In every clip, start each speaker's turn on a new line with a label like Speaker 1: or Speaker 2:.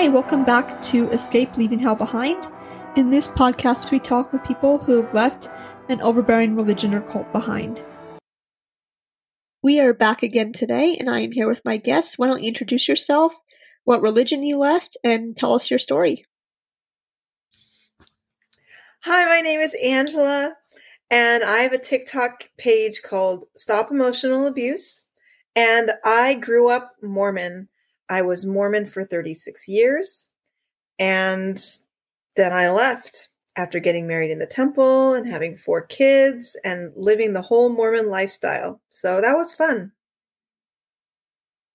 Speaker 1: Hi, welcome back to Escape Leaving Hell Behind. In this podcast, we talk with people who have left an overbearing religion or cult behind. We are back again today, and I am here with my guests. Why don't you introduce yourself, what religion you left, and tell us your story?
Speaker 2: Hi, my name is Angela, and I have a TikTok page called Stop Emotional Abuse. And I grew up Mormon. I was Mormon for 36 years. And then I left after getting married in the temple and having four kids and living the whole Mormon lifestyle. So that was fun.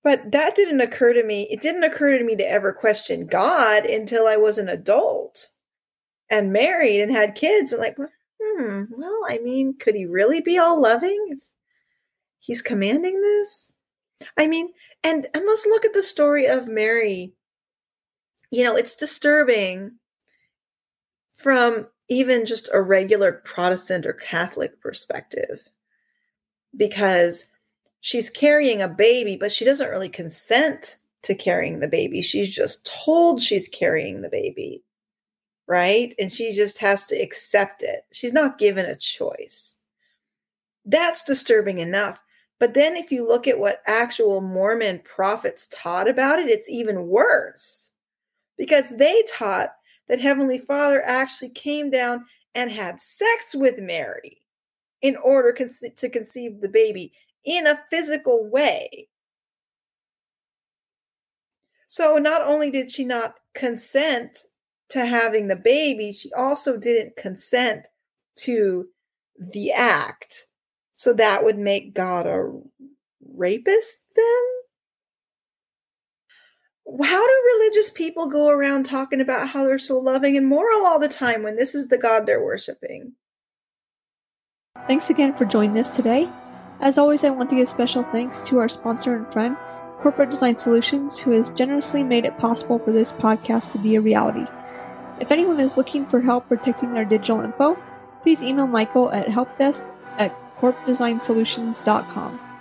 Speaker 2: But that didn't occur to me. It didn't occur to me to ever question God until I was an adult and married and had kids. And like, hmm, well, I mean, could he really be all loving if he's commanding this? I mean, and and let's look at the story of Mary. You know, it's disturbing from even just a regular Protestant or Catholic perspective because she's carrying a baby, but she doesn't really consent to carrying the baby. She's just told she's carrying the baby, right? And she just has to accept it. She's not given a choice. That's disturbing enough. But then if you look at what actual Mormon prophets taught about it, it's even worse because they taught that Heavenly Father actually came down and had sex with Mary in order to conceive the baby in a physical way. So not only did she not consent to having the baby, she also didn't consent to the act so that would make God a rapist then? How do religious people go around talking about how they're so loving and moral all the time when this is the God they're worshiping?
Speaker 1: Thanks again for joining us today. As always, I want to give special thanks to our sponsor and friend, Corporate Design Solutions, who has generously made it possible for this podcast to be a reality. If anyone is looking for help protecting their digital info, please email Michael at helpdesk at corpdesignsolutions.com.